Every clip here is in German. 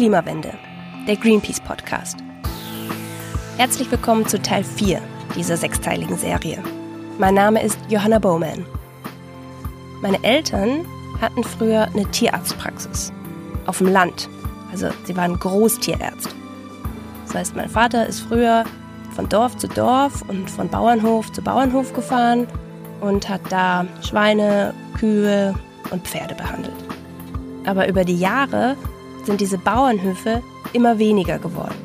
Klimawende, der Greenpeace Podcast. Herzlich willkommen zu Teil 4 dieser sechsteiligen Serie. Mein Name ist Johanna Bowman. Meine Eltern hatten früher eine Tierarztpraxis auf dem Land. Also sie waren Großtierärzte. Das heißt, mein Vater ist früher von Dorf zu Dorf und von Bauernhof zu Bauernhof gefahren und hat da Schweine, Kühe und Pferde behandelt. Aber über die Jahre sind diese Bauernhöfe immer weniger geworden,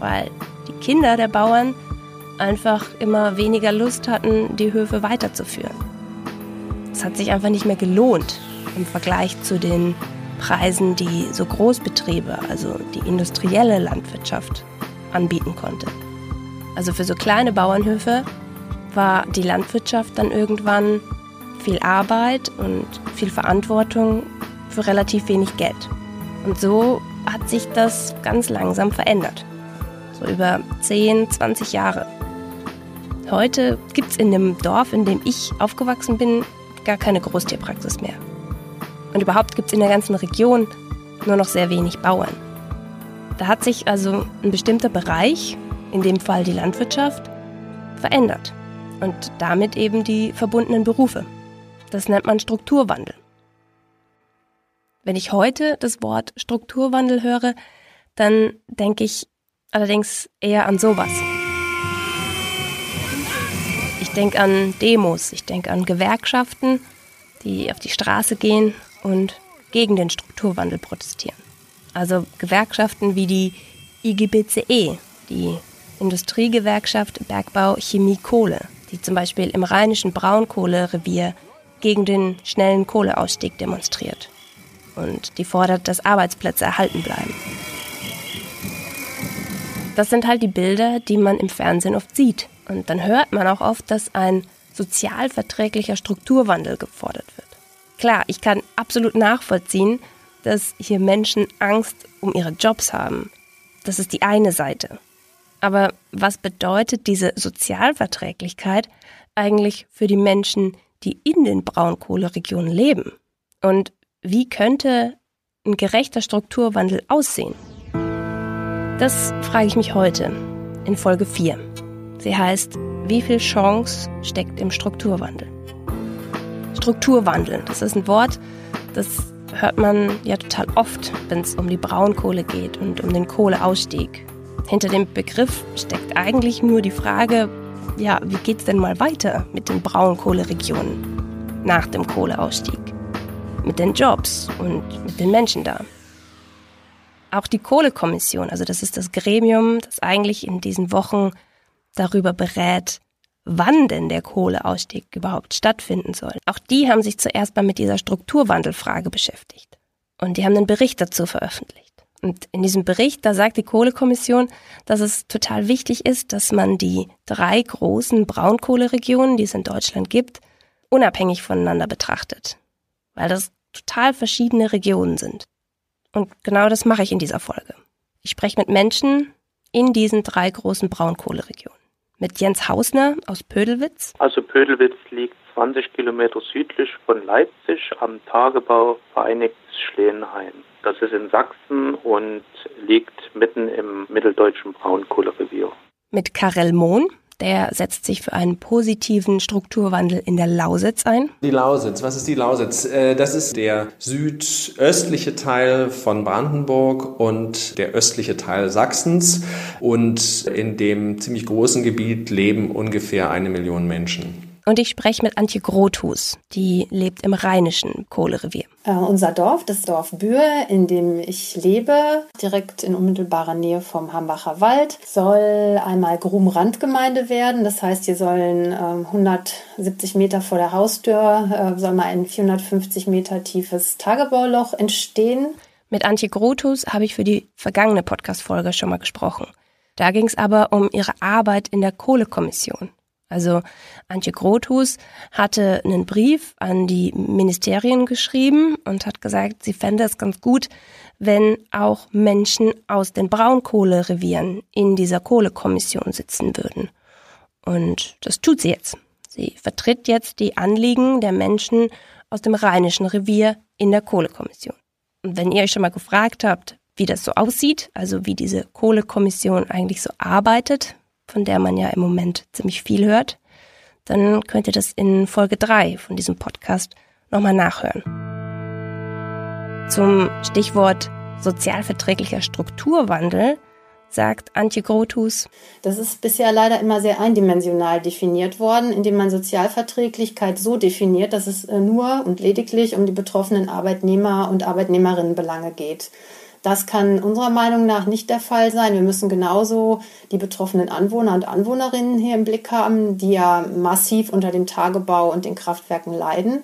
weil die Kinder der Bauern einfach immer weniger Lust hatten, die Höfe weiterzuführen. Es hat sich einfach nicht mehr gelohnt im Vergleich zu den Preisen, die so Großbetriebe, also die industrielle Landwirtschaft, anbieten konnte. Also für so kleine Bauernhöfe war die Landwirtschaft dann irgendwann viel Arbeit und viel Verantwortung für relativ wenig Geld. Und so hat sich das ganz langsam verändert. So über 10, 20 Jahre. Heute gibt es in dem Dorf, in dem ich aufgewachsen bin, gar keine Großtierpraxis mehr. Und überhaupt gibt es in der ganzen Region nur noch sehr wenig Bauern. Da hat sich also ein bestimmter Bereich, in dem Fall die Landwirtschaft, verändert. Und damit eben die verbundenen Berufe. Das nennt man Strukturwandel. Wenn ich heute das Wort Strukturwandel höre, dann denke ich allerdings eher an sowas. Ich denke an Demos, ich denke an Gewerkschaften, die auf die Straße gehen und gegen den Strukturwandel protestieren. Also Gewerkschaften wie die IGBCE, die Industriegewerkschaft Bergbau Chemie Kohle, die zum Beispiel im rheinischen Braunkohlerevier gegen den schnellen Kohleausstieg demonstriert. Und die fordert, dass Arbeitsplätze erhalten bleiben. Das sind halt die Bilder, die man im Fernsehen oft sieht. Und dann hört man auch oft, dass ein sozialverträglicher Strukturwandel gefordert wird. Klar, ich kann absolut nachvollziehen, dass hier Menschen Angst um ihre Jobs haben. Das ist die eine Seite. Aber was bedeutet diese Sozialverträglichkeit eigentlich für die Menschen, die in den Braunkohleregionen leben? Und wie könnte ein gerechter Strukturwandel aussehen? Das frage ich mich heute in Folge 4. Sie heißt, wie viel Chance steckt im Strukturwandel? Strukturwandel, das ist ein Wort, das hört man ja total oft, wenn es um die Braunkohle geht und um den Kohleausstieg. Hinter dem Begriff steckt eigentlich nur die Frage, ja, wie geht es denn mal weiter mit den Braunkohleregionen nach dem Kohleausstieg? Mit den Jobs und mit den Menschen da. Auch die Kohlekommission, also das ist das Gremium, das eigentlich in diesen Wochen darüber berät, wann denn der Kohleausstieg überhaupt stattfinden soll. Auch die haben sich zuerst mal mit dieser Strukturwandelfrage beschäftigt. Und die haben einen Bericht dazu veröffentlicht. Und in diesem Bericht, da sagt die Kohlekommission, dass es total wichtig ist, dass man die drei großen Braunkohleregionen, die es in Deutschland gibt, unabhängig voneinander betrachtet. Weil das total verschiedene Regionen sind. Und genau das mache ich in dieser Folge. Ich spreche mit Menschen in diesen drei großen Braunkohleregionen mit Jens Hausner aus Pödelwitz. Also Pödelwitz liegt 20 Kilometer südlich von Leipzig am Tagebau Vereinigtes Schlehenhain. Das ist in Sachsen und liegt mitten im mitteldeutschen Braunkohlerevier. Mit Karel Mohn. Der setzt sich für einen positiven Strukturwandel in der Lausitz ein. Die Lausitz, was ist die Lausitz? Äh, das ist der südöstliche Teil von Brandenburg und der östliche Teil Sachsens. Und in dem ziemlich großen Gebiet leben ungefähr eine Million Menschen. Und ich spreche mit Antje Grothus, die lebt im rheinischen Kohlerevier. Äh, unser Dorf, das Dorf Bühr, in dem ich lebe, direkt in unmittelbarer Nähe vom Hambacher Wald, soll einmal Grubenrandgemeinde werden. Das heißt, hier sollen äh, 170 Meter vor der Haustür äh, soll mal ein 450 Meter tiefes Tagebauloch entstehen. Mit Antje Grothus habe ich für die vergangene Podcast-Folge schon mal gesprochen. Da ging es aber um ihre Arbeit in der Kohlekommission. Also Antje Grothus hatte einen Brief an die Ministerien geschrieben und hat gesagt, sie fände es ganz gut, wenn auch Menschen aus den Braunkohlerevieren in dieser Kohlekommission sitzen würden. Und das tut sie jetzt. Sie vertritt jetzt die Anliegen der Menschen aus dem Rheinischen Revier in der Kohlekommission. Und wenn ihr euch schon mal gefragt habt, wie das so aussieht, also wie diese Kohlekommission eigentlich so arbeitet, von der man ja im Moment ziemlich viel hört, dann könnt ihr das in Folge 3 von diesem Podcast nochmal nachhören. Zum Stichwort sozialverträglicher Strukturwandel sagt Antje Grothus. Das ist bisher leider immer sehr eindimensional definiert worden, indem man Sozialverträglichkeit so definiert, dass es äh, nur und lediglich um die betroffenen Arbeitnehmer und Arbeitnehmerinnenbelange geht. Das kann unserer Meinung nach nicht der Fall sein. Wir müssen genauso die betroffenen Anwohner und Anwohnerinnen hier im Blick haben, die ja massiv unter dem Tagebau und den Kraftwerken leiden.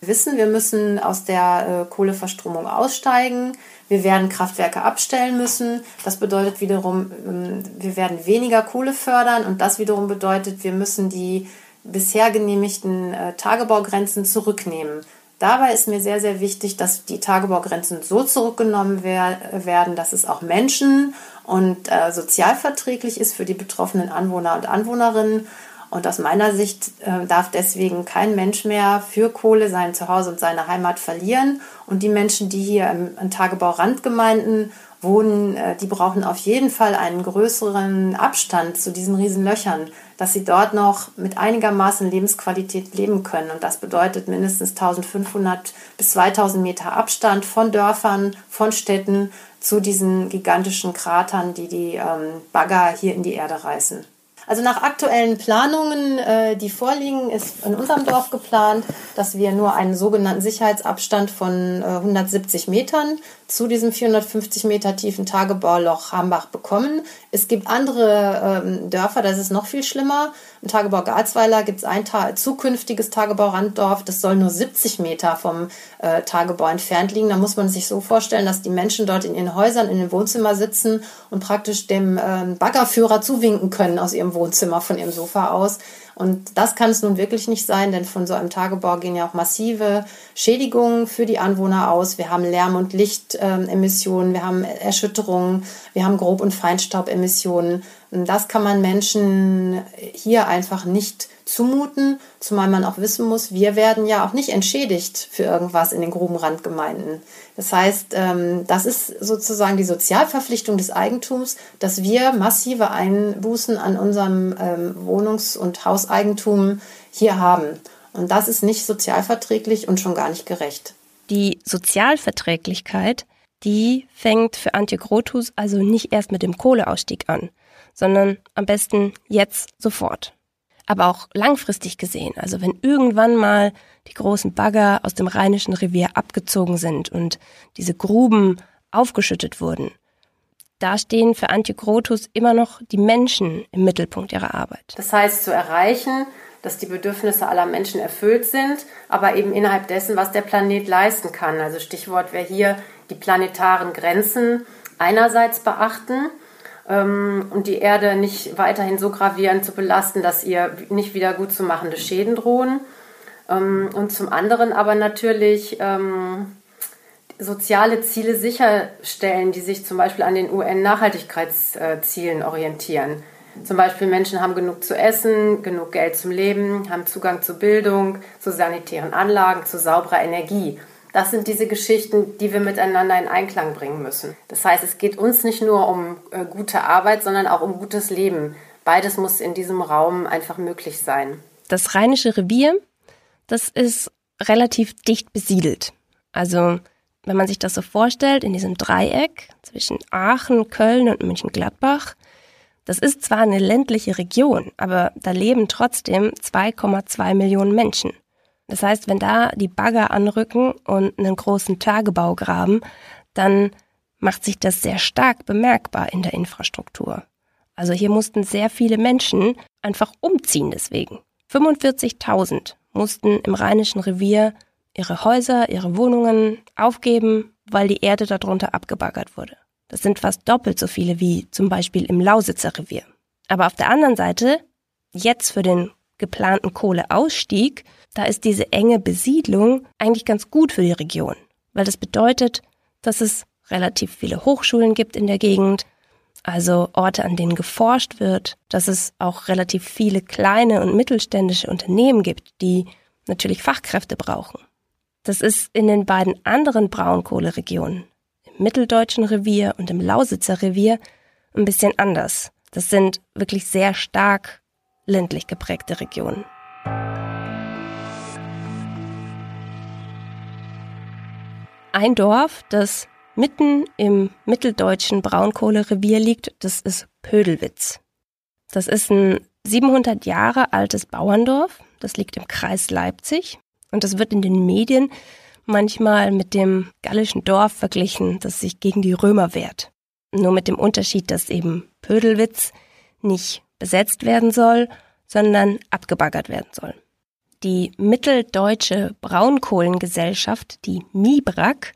Wir wissen, wir müssen aus der äh, Kohleverstromung aussteigen. Wir werden Kraftwerke abstellen müssen. Das bedeutet wiederum, ähm, wir werden weniger Kohle fördern und das wiederum bedeutet, wir müssen die bisher genehmigten äh, Tagebaugrenzen zurücknehmen. Dabei ist mir sehr, sehr wichtig, dass die Tagebaugrenzen so zurückgenommen werden, dass es auch Menschen und äh, sozialverträglich ist für die betroffenen Anwohner und Anwohnerinnen. Und aus meiner Sicht äh, darf deswegen kein Mensch mehr für Kohle sein Zuhause und seine Heimat verlieren. Und die Menschen, die hier im, im Tagebau-Randgemeinden wohnen, äh, die brauchen auf jeden Fall einen größeren Abstand zu diesen Riesenlöchern, dass sie dort noch mit einigermaßen Lebensqualität leben können. Und das bedeutet mindestens 1500 bis 2000 Meter Abstand von Dörfern, von Städten zu diesen gigantischen Kratern, die die ähm, Bagger hier in die Erde reißen. Also nach aktuellen Planungen, äh, die vorliegen, ist in unserem Dorf geplant, dass wir nur einen sogenannten Sicherheitsabstand von äh, 170 Metern zu diesem 450 Meter tiefen Tagebauloch Hambach bekommen. Es gibt andere ähm, Dörfer, da ist noch viel schlimmer. Im Tagebau Garzweiler gibt es ein Ta zukünftiges Tagebauranddorf, das soll nur 70 Meter vom äh, Tagebau entfernt liegen. Da muss man sich so vorstellen, dass die Menschen dort in ihren Häusern, in den Wohnzimmer sitzen und praktisch dem ähm, Baggerführer zuwinken können aus ihrem Wohnzimmer, von ihrem Sofa aus. Und das kann es nun wirklich nicht sein, denn von so einem Tagebau gehen ja auch massive Schädigungen für die Anwohner aus. Wir haben Lärm- und Lichtemissionen, wir haben Erschütterungen, wir haben Grob- und Feinstaubemissionen. Das kann man Menschen hier einfach nicht zumuten, zumal man auch wissen muss, wir werden ja auch nicht entschädigt für irgendwas in den Grubenrandgemeinden. Das heißt, ähm, das ist sozusagen die Sozialverpflichtung des Eigentums, dass wir massive Einbußen an unserem ähm, Wohnungs- und Hauseigentum hier haben. Und das ist nicht sozialverträglich und schon gar nicht gerecht. Die Sozialverträglichkeit, die fängt für Antje Grothus also nicht erst mit dem Kohleausstieg an, sondern am besten jetzt sofort aber auch langfristig gesehen. Also wenn irgendwann mal die großen Bagger aus dem Rheinischen Revier abgezogen sind und diese Gruben aufgeschüttet wurden, da stehen für Antje Grotus immer noch die Menschen im Mittelpunkt ihrer Arbeit. Das heißt, zu erreichen, dass die Bedürfnisse aller Menschen erfüllt sind, aber eben innerhalb dessen, was der Planet leisten kann. Also Stichwort wäre hier die planetaren Grenzen einerseits beachten ähm, und die Erde nicht weiterhin so gravierend zu belasten, dass ihr nicht wieder gut zu machende Schäden drohen. Ähm, und zum anderen aber natürlich ähm, soziale Ziele sicherstellen, die sich zum Beispiel an den UN-Nachhaltigkeitszielen orientieren. Zum Beispiel Menschen haben genug zu essen, genug Geld zum Leben, haben Zugang zu Bildung, zu sanitären Anlagen, zu sauberer Energie. Das sind diese Geschichten, die wir miteinander in Einklang bringen müssen. Das heißt, es geht uns nicht nur um äh, gute Arbeit, sondern auch um gutes Leben. Beides muss in diesem Raum einfach möglich sein. Das Rheinische Revier, das ist relativ dicht besiedelt. Also, wenn man sich das so vorstellt, in diesem Dreieck zwischen Aachen, Köln und München-Gladbach, das ist zwar eine ländliche Region, aber da leben trotzdem 2,2 Millionen Menschen. Das heißt, wenn da die Bagger anrücken und einen großen Tagebau graben, dann macht sich das sehr stark bemerkbar in der Infrastruktur. Also hier mussten sehr viele Menschen einfach umziehen deswegen. 45.000 mussten im Rheinischen Revier ihre Häuser, ihre Wohnungen aufgeben, weil die Erde darunter abgebaggert wurde. Das sind fast doppelt so viele wie zum Beispiel im Lausitzer Revier. Aber auf der anderen Seite, jetzt für den geplanten Kohleausstieg, da ist diese enge Besiedlung eigentlich ganz gut für die Region, weil das bedeutet, dass es relativ viele Hochschulen gibt in der Gegend, also Orte, an denen geforscht wird, dass es auch relativ viele kleine und mittelständische Unternehmen gibt, die natürlich Fachkräfte brauchen. Das ist in den beiden anderen Braunkohleregionen, im Mitteldeutschen Revier und im Lausitzer Revier ein bisschen anders. Das sind wirklich sehr stark ländlich geprägte Regionen. Ein Dorf, das mitten im mitteldeutschen Braunkohlerevier liegt, das ist Pödelwitz. Das ist ein 700 Jahre altes Bauerndorf, das liegt im Kreis Leipzig und das wird in den Medien manchmal mit dem gallischen Dorf verglichen, das sich gegen die Römer wehrt. Nur mit dem Unterschied, dass eben Pödelwitz nicht besetzt werden soll, sondern abgebaggert werden soll. Die Mitteldeutsche Braunkohlengesellschaft, die MIBRAG,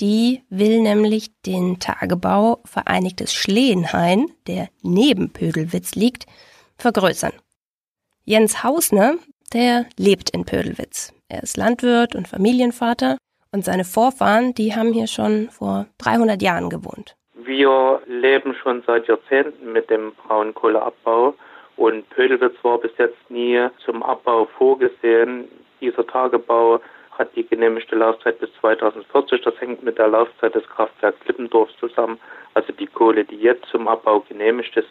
die will nämlich den Tagebau Vereinigtes Schleenhain, der neben Pödelwitz liegt, vergrößern. Jens Hausner, der lebt in Pödelwitz. Er ist Landwirt und Familienvater und seine Vorfahren, die haben hier schon vor 300 Jahren gewohnt. Wir leben schon seit Jahrzehnten mit dem Braunkohleabbau und Pödelwitz war bis jetzt nie zum Abbau vorgesehen. Dieser Tagebau hat die genehmigte Laufzeit bis 2040. Das hängt mit der Laufzeit des Kraftwerks Lippendorf zusammen. Also die Kohle, die jetzt zum Abbau genehmigt ist,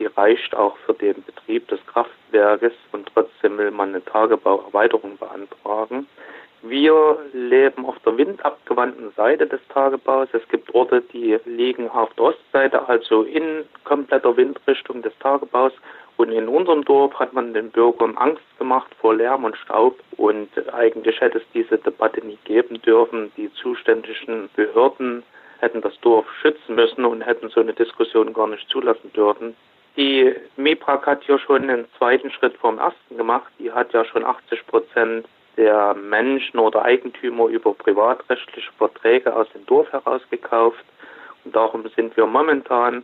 die reicht auch für den Betrieb des Kraftwerkes und trotzdem will man eine Tagebauerweiterung beantragen. Wir leben auf der windabgewandten Seite des Tagebaus. Es gibt Orte, die liegen auf der Ostseite, also in kompletter Windrichtung des Tagebaus. Und in unserem Dorf hat man den Bürgern Angst gemacht vor Lärm und Staub. Und eigentlich hätte es diese Debatte nie geben dürfen. Die zuständigen Behörden hätten das Dorf schützen müssen und hätten so eine Diskussion gar nicht zulassen dürfen. Die MIPRAG hat ja schon einen zweiten Schritt vom ersten gemacht. Die hat ja schon 80 Prozent der Menschen oder Eigentümer über privatrechtliche Verträge aus dem Dorf herausgekauft. Und darum sind wir momentan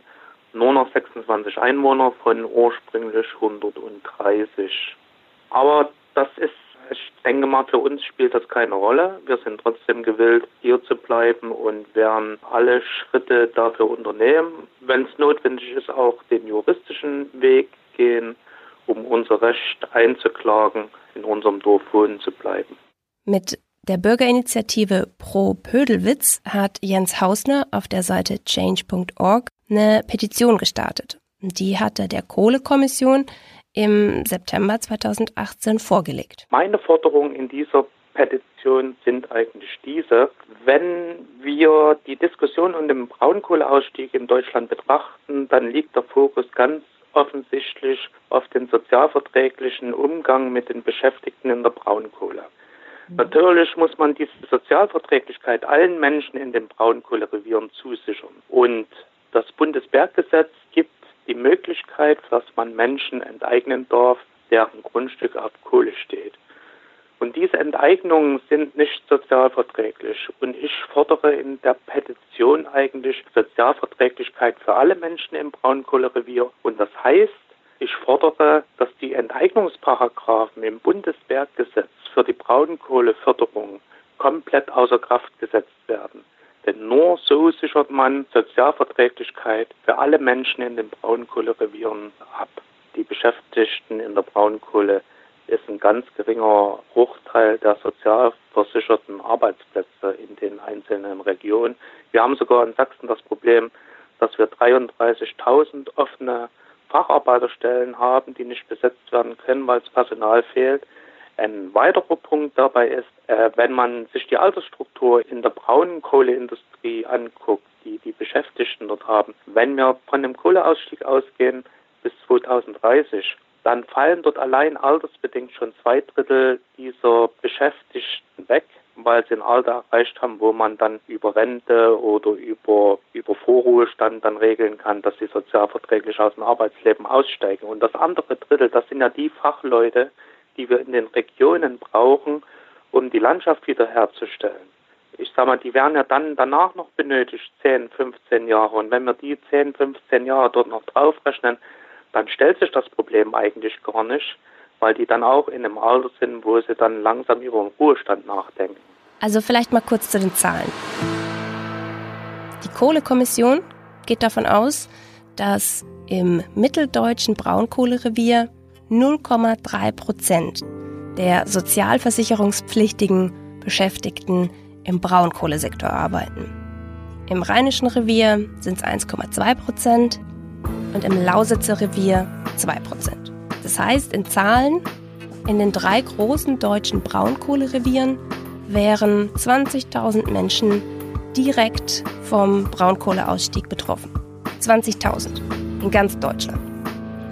nur noch 26 Einwohner von ursprünglich 130. Aber das ist, ich denke mal, für uns spielt das keine Rolle. Wir sind trotzdem gewillt, hier zu bleiben und werden alle Schritte dafür unternehmen. Wenn es notwendig ist, auch den juristischen Weg gehen, um unser Recht einzuklagen, in unserem Dorf wohnen zu bleiben. Mit der Bürgerinitiative Pro Pödelwitz hat Jens Hausner auf der Seite change.org eine Petition gestartet. Die hat er der Kohlekommission im September 2018 vorgelegt. Meine Forderungen in dieser Petition sind eigentlich diese. Wenn wir die Diskussion um den Braunkohleausstieg in Deutschland betrachten, dann liegt der Fokus ganz offensichtlich auf den sozialverträglichen Umgang mit den Beschäftigten in der Braunkohle. Mhm. Natürlich muss man diese Sozialverträglichkeit allen Menschen in den Braunkohlerevieren zusichern. Und das Bundesberggesetz gibt die Möglichkeit, dass man Menschen enteignen darf, deren Grundstück auf Kohle steht. Und diese Enteignungen sind nicht sozialverträglich. Und ich fordere in der Petition eigentlich Sozialverträglichkeit für alle Menschen im Braunkohlerevier. Und das heißt, ich fordere, dass die Enteignungsparagraphen im Bundesberggesetz für die Braunkohleförderung komplett außer Kraft gesetzt werden. Denn nur so sichert man Sozialverträglichkeit für alle Menschen in den Braunkohlerevieren ab. Die Beschäftigten in der Braunkohle ist ein ganz geringer Bruchteil der sozialversicherten Arbeitsplätze in den einzelnen Regionen. Wir haben sogar in Sachsen das Problem, dass wir 33.000 offene Facharbeiterstellen haben, die nicht besetzt werden können, weil das Personal fehlt. Ein weiterer Punkt dabei ist, äh, wenn man sich die Altersstruktur in der braunen Kohleindustrie anguckt, die die Beschäftigten dort haben, wenn wir von dem Kohleausstieg ausgehen bis 2030, dann fallen dort allein altersbedingt schon zwei Drittel dieser Beschäftigten weg, weil sie ein Alter erreicht haben, wo man dann über Rente oder über, über Vorruhestand dann regeln kann, dass sie sozialverträglich aus dem Arbeitsleben aussteigen. Und das andere Drittel, das sind ja die Fachleute, die wir in den Regionen brauchen, um die Landschaft wiederherzustellen. Ich sage mal, die werden ja dann danach noch benötigt, 10, 15 Jahre. Und wenn wir die 10, 15 Jahre dort noch draufrechnen, dann stellt sich das Problem eigentlich gar nicht, weil die dann auch in einem Alter sind, wo sie dann langsam über den Ruhestand nachdenken. Also vielleicht mal kurz zu den Zahlen. Die Kohlekommission geht davon aus, dass im mitteldeutschen Braunkohlerevier 0,3 Prozent der sozialversicherungspflichtigen Beschäftigten im Braunkohlesektor arbeiten. Im Rheinischen Revier sind es 1,2 Prozent und im Lausitzer Revier 2 Prozent. Das heißt, in Zahlen, in den drei großen deutschen Braunkohlerevieren wären 20.000 Menschen direkt vom Braunkohleausstieg betroffen. 20.000 in ganz Deutschland.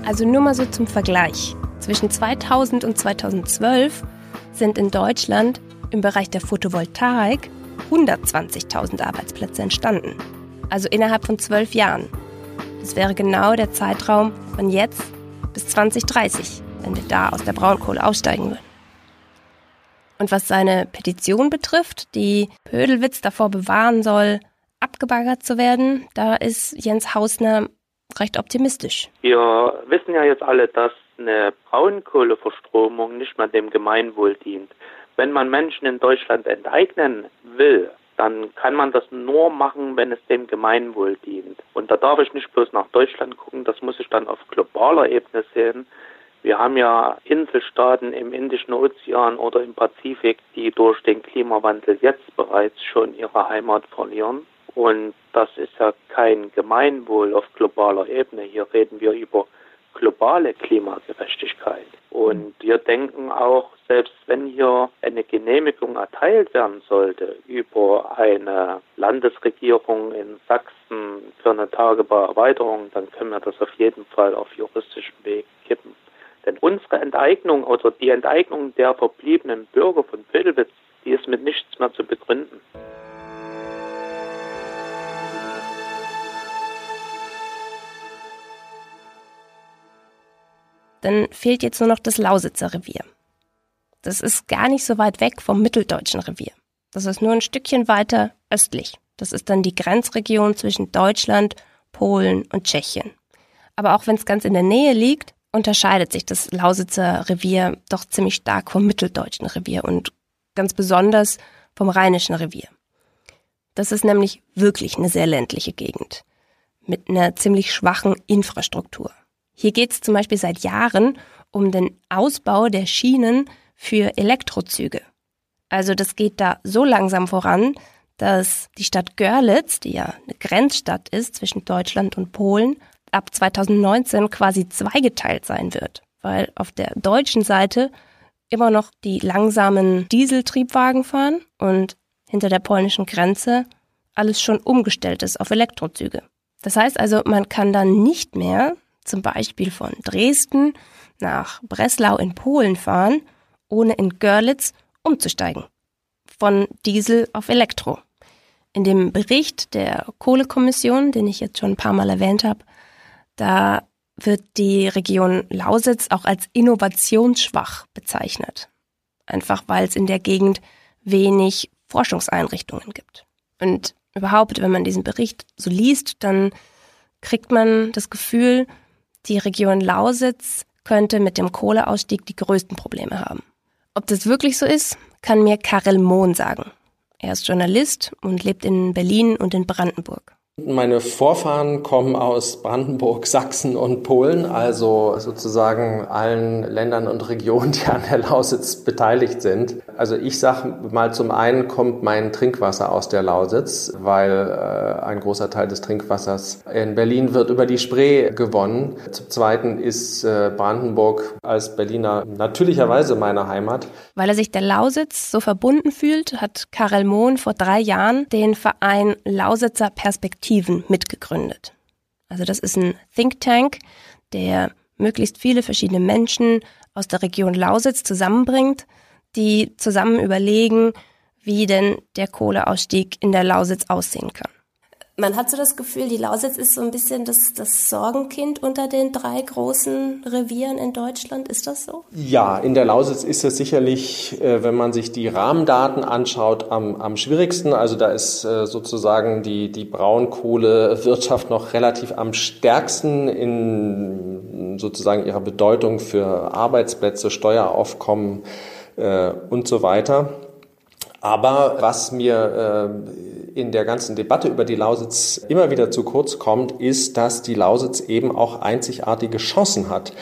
Also nur mal so zum Vergleich. Zwischen 2000 und 2012 sind in Deutschland im Bereich der Photovoltaik 120.000 Arbeitsplätze entstanden. Also innerhalb von zwölf Jahren. Das wäre genau der Zeitraum von jetzt bis 2030, wenn wir da aus der Braunkohle aussteigen würden. Und was seine Petition betrifft, die Pödelwitz davor bewahren soll, abgebaggert zu werden, da ist Jens Hausner recht optimistisch. Wir wissen ja jetzt alle, dass eine Braunkohleverstromung nicht mehr dem Gemeinwohl dient. Wenn man Menschen in Deutschland enteignen will, dann kann man das nur machen, wenn es dem Gemeinwohl dient. Und da darf ich nicht bloß nach Deutschland gucken, das muss ich dann auf globaler Ebene sehen. Wir haben ja Inselstaaten im Indischen Ozean oder im Pazifik, die durch den Klimawandel jetzt bereits schon ihre Heimat verlieren. Und das ist ja kein Gemeinwohl auf globaler Ebene. Hier reden wir über globale Klimagerechtigkeit. Und wir denken auch, selbst wenn hier eine Genehmigung erteilt werden sollte über eine Landesregierung in Sachsen für eine Tagebauerweiterung, dann können wir das auf jeden Fall auf juristischem Weg kippen. Denn unsere Enteignung oder die Enteignung der verbliebenen Bürger von Pödelwitz, die ist mit nichts mehr zu begründen. Dann fehlt jetzt nur noch das Lausitzer Revier. Das ist gar nicht so weit weg vom mitteldeutschen Revier. Das ist nur ein Stückchen weiter östlich. Das ist dann die Grenzregion zwischen Deutschland, Polen und Tschechien. Aber auch wenn es ganz in der Nähe liegt, unterscheidet sich das Lausitzer Revier doch ziemlich stark vom mitteldeutschen Revier und ganz besonders vom rheinischen Revier. Das ist nämlich wirklich eine sehr ländliche Gegend mit einer ziemlich schwachen Infrastruktur. Hier geht es zum Beispiel seit Jahren um den Ausbau der Schienen für Elektrozüge. Also das geht da so langsam voran, dass die Stadt Görlitz, die ja eine Grenzstadt ist zwischen Deutschland und Polen, ab 2019 quasi zweigeteilt sein wird, weil auf der deutschen Seite immer noch die langsamen Dieseltriebwagen fahren und hinter der polnischen Grenze alles schon umgestellt ist auf Elektrozüge. Das heißt also, man kann dann nicht mehr zum Beispiel von Dresden nach Breslau in Polen fahren, ohne in Görlitz umzusteigen. Von Diesel auf Elektro. In dem Bericht der Kohlekommission, den ich jetzt schon ein paar Mal erwähnt habe, da wird die Region Lausitz auch als innovationsschwach bezeichnet. Einfach weil es in der Gegend wenig Forschungseinrichtungen gibt. Und überhaupt, wenn man diesen Bericht so liest, dann kriegt man das Gefühl, die Region Lausitz könnte mit dem Kohleausstieg die größten Probleme haben. Ob das wirklich so ist, kann mir Karel Mohn sagen. Er ist Journalist und lebt in Berlin und in Brandenburg. Meine Vorfahren kommen aus Brandenburg, Sachsen und Polen, also sozusagen allen Ländern und Regionen, die an der Lausitz beteiligt sind. Also ich sage mal, zum einen kommt mein Trinkwasser aus der Lausitz, weil äh, ein großer Teil des Trinkwassers in Berlin wird über die Spree gewonnen. Zum zweiten ist äh, Brandenburg als Berliner natürlicherweise meine Heimat. Weil er sich der Lausitz so verbunden fühlt, hat Karel Mohn vor drei Jahren den Verein Lausitzer Perspektive Perspektiven mitgegründet. Also das ist ein Think Tank, der möglichst viele verschiedene Menschen aus der Region Lausitz zusammenbringt, die zusammen überlegen, wie denn der Kohleausstieg in der Lausitz aussehen kann. Man hat so das Gefühl, die Lausitz ist so ein bisschen das, das Sorgenkind unter den drei großen Revieren in Deutschland. Ist das so? Ja, in der Lausitz ist es sicherlich, äh, wenn man sich die Rahmendaten anschaut, am, am schwierigsten. Also da ist äh, sozusagen die, die Braunkohlewirtschaft noch relativ am stärksten in sozusagen ihrer Bedeutung für Arbeitsplätze, Steueraufkommen äh, und so weiter. Aber was mir äh, in der ganzen Debatte über die Lausitz immer wieder zu kurz kommt, ist, dass die Lausitz eben auch einzigartige Chancen hat.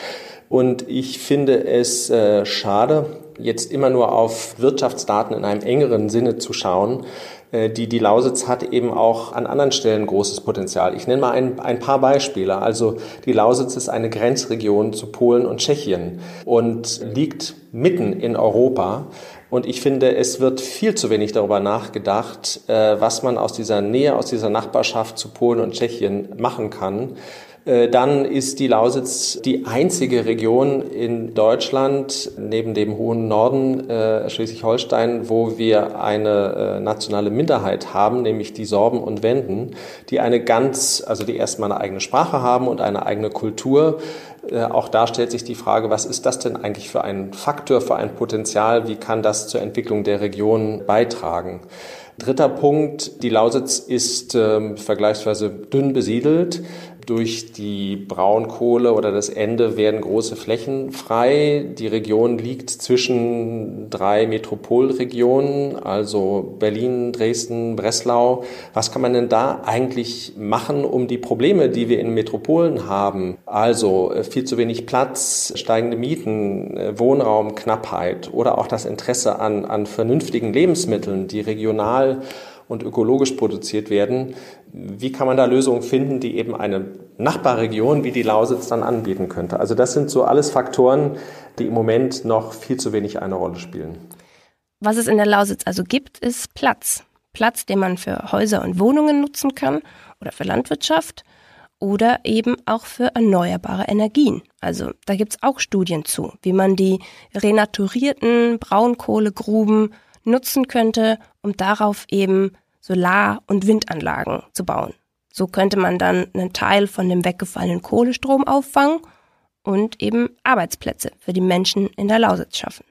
Und ich finde es äh, schade, jetzt immer nur auf Wirtschaftsdaten in einem engeren Sinne zu schauen, äh, die, die Lausitz hat eben auch an anderen Stellen großes Potenzial. Ich nenne mal ein, ein paar Beispiele. Also die Lausitz ist eine Grenzregion zu Polen und Tschechien und liegt mitten in Europa. Und ich finde, es wird viel zu wenig darüber nachgedacht, äh, was man aus dieser Nähe, aus dieser Nachbarschaft zu Polen und Tschechien machen kann. Äh, dann ist die Lausitz die einzige Region in Deutschland neben dem hohen Norden äh, Schleswig-Holstein, wo wir eine nationale Minderheit haben, nämlich die Sorben und Wenden, die eine ganz, also die erstmal eine eigene Sprache haben und eine eigene Kultur. Äh, auch da stellt sich die Frage, was ist das denn eigentlich für ein Faktor, für ein Potenzial? Wie kann das zur Entwicklung der Region beitragen? Dritter Punkt, die Lausitz ist ähm, vergleichsweise dünn besiedelt durch die Braunkohle oder das Ende werden große Flächen frei. Die Region liegt zwischen drei Metropolregionen, also Berlin, Dresden, Breslau. Was kann man denn da eigentlich machen, um die Probleme, die wir in Metropolen haben, also äh, viel zu wenig Platz, steigende Mieten, äh, Wohnraumknappheit oder auch das Interesse an, an vernünftigen Lebensmitteln, die regional und ökologisch produziert werden. Wie kann man da Lösungen finden, die eben eine Nachbarregion wie die Lausitz dann anbieten könnte? Also das sind so alles Faktoren, die im Moment noch viel zu wenig eine Rolle spielen. Was es in der Lausitz also gibt, ist Platz. Platz, den man für Häuser und Wohnungen nutzen kann oder für Landwirtschaft oder eben auch für erneuerbare Energien. Also da gibt es auch Studien zu, wie man die renaturierten Braunkohlegruben nutzen könnte, um darauf eben Solar- und Windanlagen zu bauen. So könnte man dann einen Teil von dem weggefallenen Kohlestrom auffangen und eben Arbeitsplätze für die Menschen in der Lausitz schaffen.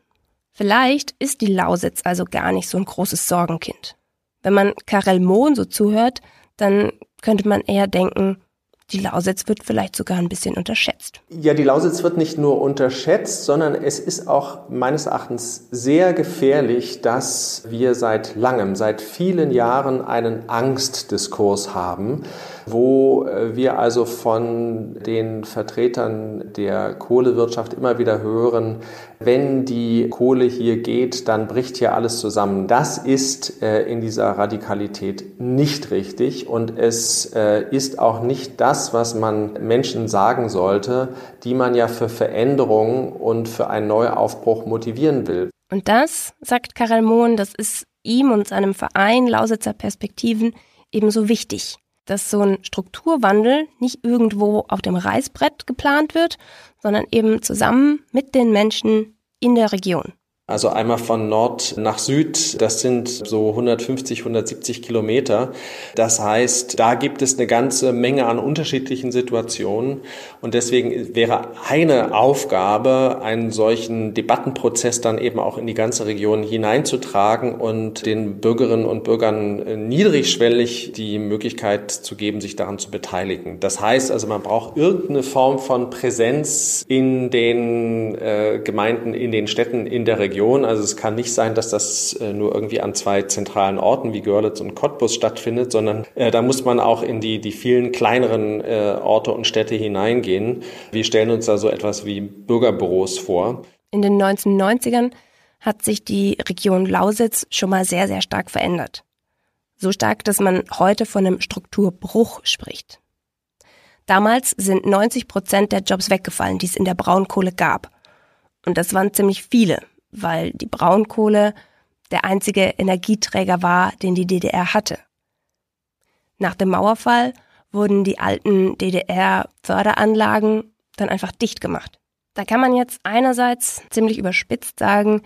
Vielleicht ist die Lausitz also gar nicht so ein großes Sorgenkind. Wenn man Karel Mohn so zuhört, dann könnte man eher denken, die Lausitz wird vielleicht sogar ein bisschen unterschätzt. Ja, die Lausitz wird nicht nur unterschätzt, sondern es ist auch meines Erachtens sehr gefährlich, dass wir seit langem, seit vielen Jahren einen Angstdiskurs haben wo äh, wir also von den Vertretern der Kohlewirtschaft immer wieder hören, wenn die Kohle hier geht, dann bricht hier alles zusammen. Das ist äh, in dieser Radikalität nicht richtig und es äh, ist auch nicht das, was man Menschen sagen sollte, die man ja für Veränderung und für einen Neuaufbruch motivieren will. Und das, sagt Karel Mohn, das ist ihm und seinem Verein Lausitzer Perspektiven ebenso wichtig dass so ein Strukturwandel nicht irgendwo auf dem Reißbrett geplant wird, sondern eben zusammen mit den Menschen in der Region. Also einmal von Nord nach Süd, das sind so 150, 170 Kilometer. Das heißt, da gibt es eine ganze Menge an unterschiedlichen Situationen. Und deswegen wäre eine Aufgabe, einen solchen Debattenprozess dann eben auch in die ganze Region hineinzutragen und den Bürgerinnen und Bürgern niedrigschwellig die Möglichkeit zu geben, sich daran zu beteiligen. Das heißt also, man braucht irgendeine Form von Präsenz in den äh, Gemeinden, in den Städten, in der Region. Region. Also es kann nicht sein, dass das äh, nur irgendwie an zwei zentralen Orten wie Görlitz und Cottbus stattfindet, sondern äh, da muss man auch in die, die vielen kleineren äh, Orte und Städte hineingehen. Wir stellen uns da so etwas wie Bürgerbüros vor. In den 1990ern hat sich die Region Lausitz schon mal sehr, sehr stark verändert. So stark, dass man heute von einem Strukturbruch spricht. Damals sind 90 Prozent der Jobs weggefallen, die es in der Braunkohle gab. Und das waren ziemlich viele weil die Braunkohle der einzige Energieträger war, den die DDR hatte. Nach dem Mauerfall wurden die alten DDR-Förderanlagen dann einfach dicht gemacht. Da kann man jetzt einerseits ziemlich überspitzt sagen,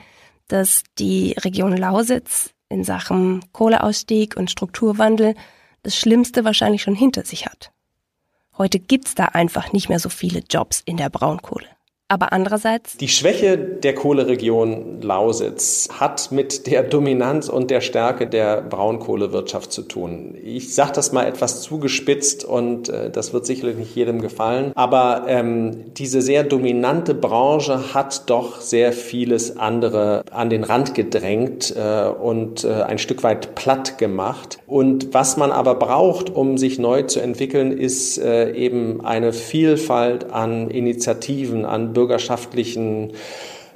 dass die Region Lausitz in Sachen Kohleausstieg und Strukturwandel das Schlimmste wahrscheinlich schon hinter sich hat. Heute gibt's da einfach nicht mehr so viele Jobs in der Braunkohle. Aber andererseits? Die Schwäche der Kohleregion Lausitz hat mit der Dominanz und der Stärke der Braunkohlewirtschaft zu tun. Ich sage das mal etwas zugespitzt und äh, das wird sicherlich nicht jedem gefallen. Aber ähm, diese sehr dominante Branche hat doch sehr vieles andere an den Rand gedrängt äh, und äh, ein Stück weit platt gemacht. Und was man aber braucht, um sich neu zu entwickeln, ist äh, eben eine Vielfalt an Initiativen, an bürgerschaftlichen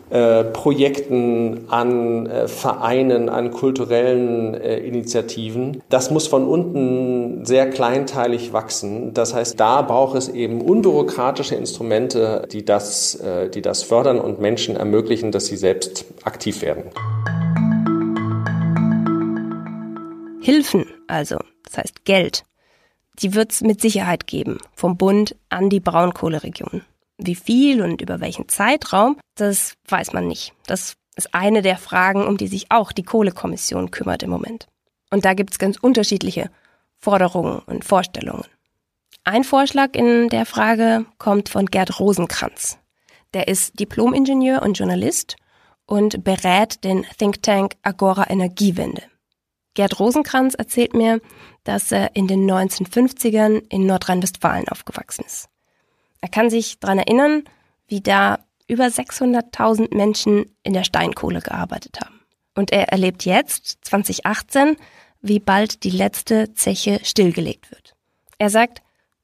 äh, Projekten, an äh, Vereinen, an kulturellen äh, Initiativen. Das muss von unten sehr kleinteilig wachsen. Das heißt, da braucht es eben unbürokratische Instrumente, die das, die das fördern und Menschen ermöglichen, dass sie selbst aktiv werden. Hilfen also, das heißt Geld, die wird es mit Sicherheit geben vom Bund an die Braunkohleregion. Wie viel und über welchen Zeitraum, das weiß man nicht. Das ist eine der Fragen, um die sich auch die Kohlekommission kümmert im Moment. Und da gibt es ganz unterschiedliche Forderungen und Vorstellungen. Ein Vorschlag in der Frage kommt von Gerd Rosenkranz. Der ist Diplomingenieur und Journalist und berät den Think Tank Agora Energiewende. Gerd Rosenkranz erzählt mir, dass er in den 1950ern in Nordrhein-Westfalen aufgewachsen ist. Er kann sich daran erinnern, wie da über 600.000 Menschen in der Steinkohle gearbeitet haben. Und er erlebt jetzt, 2018, wie bald die letzte Zeche stillgelegt wird. Er sagt,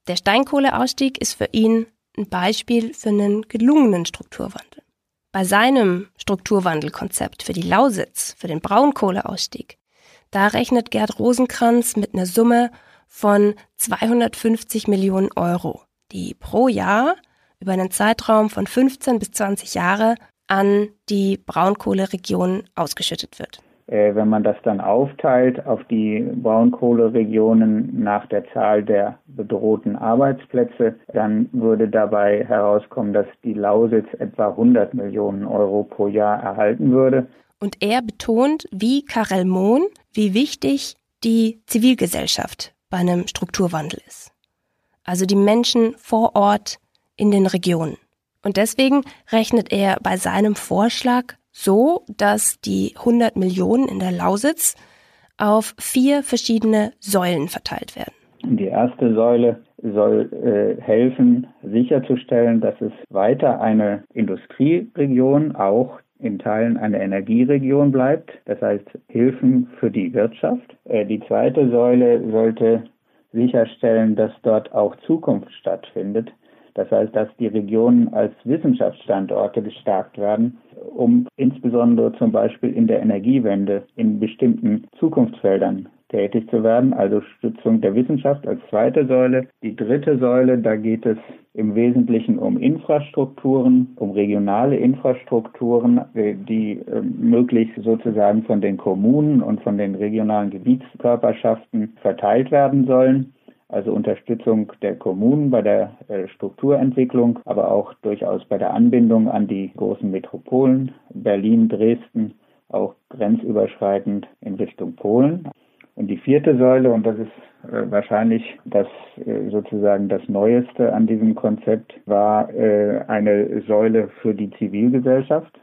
der Steinkohleausstieg ist für ihn ein Beispiel für einen gelungenen Strukturwandel. Bei seinem Strukturwandelkonzept für die Lausitz, für den Braunkohleausstieg, da rechnet Gerd Rosenkranz mit einer Summe von 250 Millionen Euro, die pro Jahr über einen Zeitraum von 15 bis 20 Jahre an die Braunkohleregion ausgeschüttet wird. Äh, wenn man das dann aufteilt auf die Braunkohleregionen nach der Zahl der bedrohten Arbeitsplätze, dann würde dabei herauskommen, dass die Lausitz etwa 100 Millionen Euro pro Jahr erhalten würde. Und er betont, wie Karel Mohn, wie wichtig die Zivilgesellschaft bei einem Strukturwandel ist. Also die Menschen vor Ort in den Regionen. Und deswegen rechnet er bei seinem Vorschlag so, dass die 100 Millionen in der Lausitz auf vier verschiedene Säulen verteilt werden. Die erste Säule soll äh, helfen, sicherzustellen, dass es weiter eine Industrieregion, auch in Teilen eine Energieregion bleibt, das heißt Hilfen für die Wirtschaft. Äh, die zweite Säule sollte sicherstellen, dass dort auch Zukunft stattfindet. Das heißt, dass die Regionen als Wissenschaftsstandorte gestärkt werden, um insbesondere zum Beispiel in der Energiewende in bestimmten Zukunftsfeldern tätig zu werden, also Stützung der Wissenschaft als zweite Säule. Die dritte Säule, da geht es im Wesentlichen um Infrastrukturen, um regionale Infrastrukturen, äh, die ähm, möglichst sozusagen von den Kommunen und von den regionalen Gebietskörperschaften verteilt werden sollen also Unterstützung der Kommunen bei der äh, Strukturentwicklung, aber auch durchaus bei der Anbindung an die großen Metropolen Berlin, Dresden, auch grenzüberschreitend in Richtung Polen. Und die vierte Säule, und das ist äh, wahrscheinlich das äh, sozusagen das Neueste an diesem Konzept, war äh, eine Säule für die Zivilgesellschaft.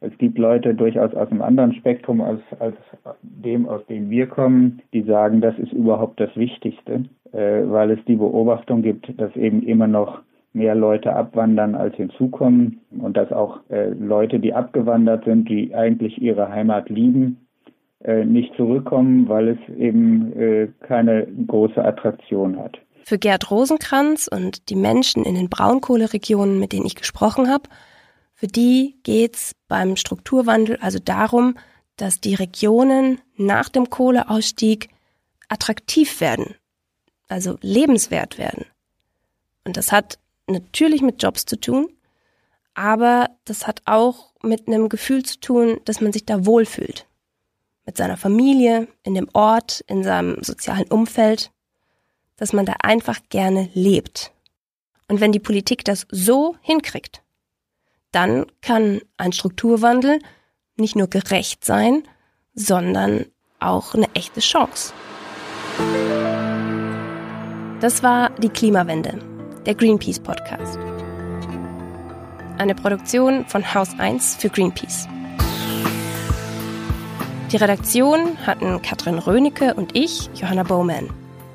Es gibt Leute durchaus aus einem anderen Spektrum als, als dem, aus dem wir kommen, die sagen, das ist überhaupt das Wichtigste, weil es die Beobachtung gibt, dass eben immer noch mehr Leute abwandern als hinzukommen und dass auch Leute, die abgewandert sind, die eigentlich ihre Heimat lieben, nicht zurückkommen, weil es eben äh, keine große Attraktion hat. Für Gerd Rosenkranz und die Menschen in den Braunkohleregionen, mit denen ich gesprochen habe, für die geht es beim Strukturwandel also darum, dass die Regionen nach dem Kohleausstieg attraktiv werden, also lebenswert werden. Und das hat natürlich mit Jobs zu tun, aber das hat auch mit einem Gefühl zu tun, dass man sich da wohlfühlt mit seiner Familie, in dem Ort, in seinem sozialen Umfeld, dass man da einfach gerne lebt. Und wenn die Politik das so hinkriegt, dann kann ein Strukturwandel nicht nur gerecht sein, sondern auch eine echte Chance. Das war die Klimawende, der Greenpeace Podcast. Eine Produktion von Haus 1 für Greenpeace. Die Redaktion hatten Katrin Rönecke und ich, Johanna Bowman.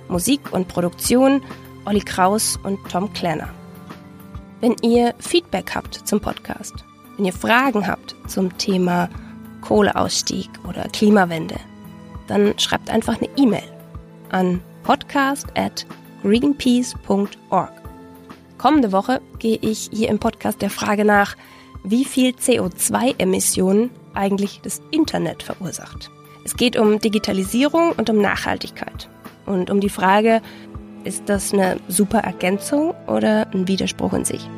Musik und Produktion Olli Kraus und Tom Klenner. Wenn ihr Feedback habt zum Podcast, wenn ihr Fragen habt zum Thema Kohleausstieg oder Klimawende, dann schreibt einfach eine E-Mail an podcast at greenpeace.org. Kommende Woche gehe ich hier im Podcast der Frage nach, wie viel CO2-Emissionen eigentlich das Internet verursacht. Es geht um Digitalisierung und um Nachhaltigkeit und um die Frage, ist das eine super Ergänzung oder ein Widerspruch in sich?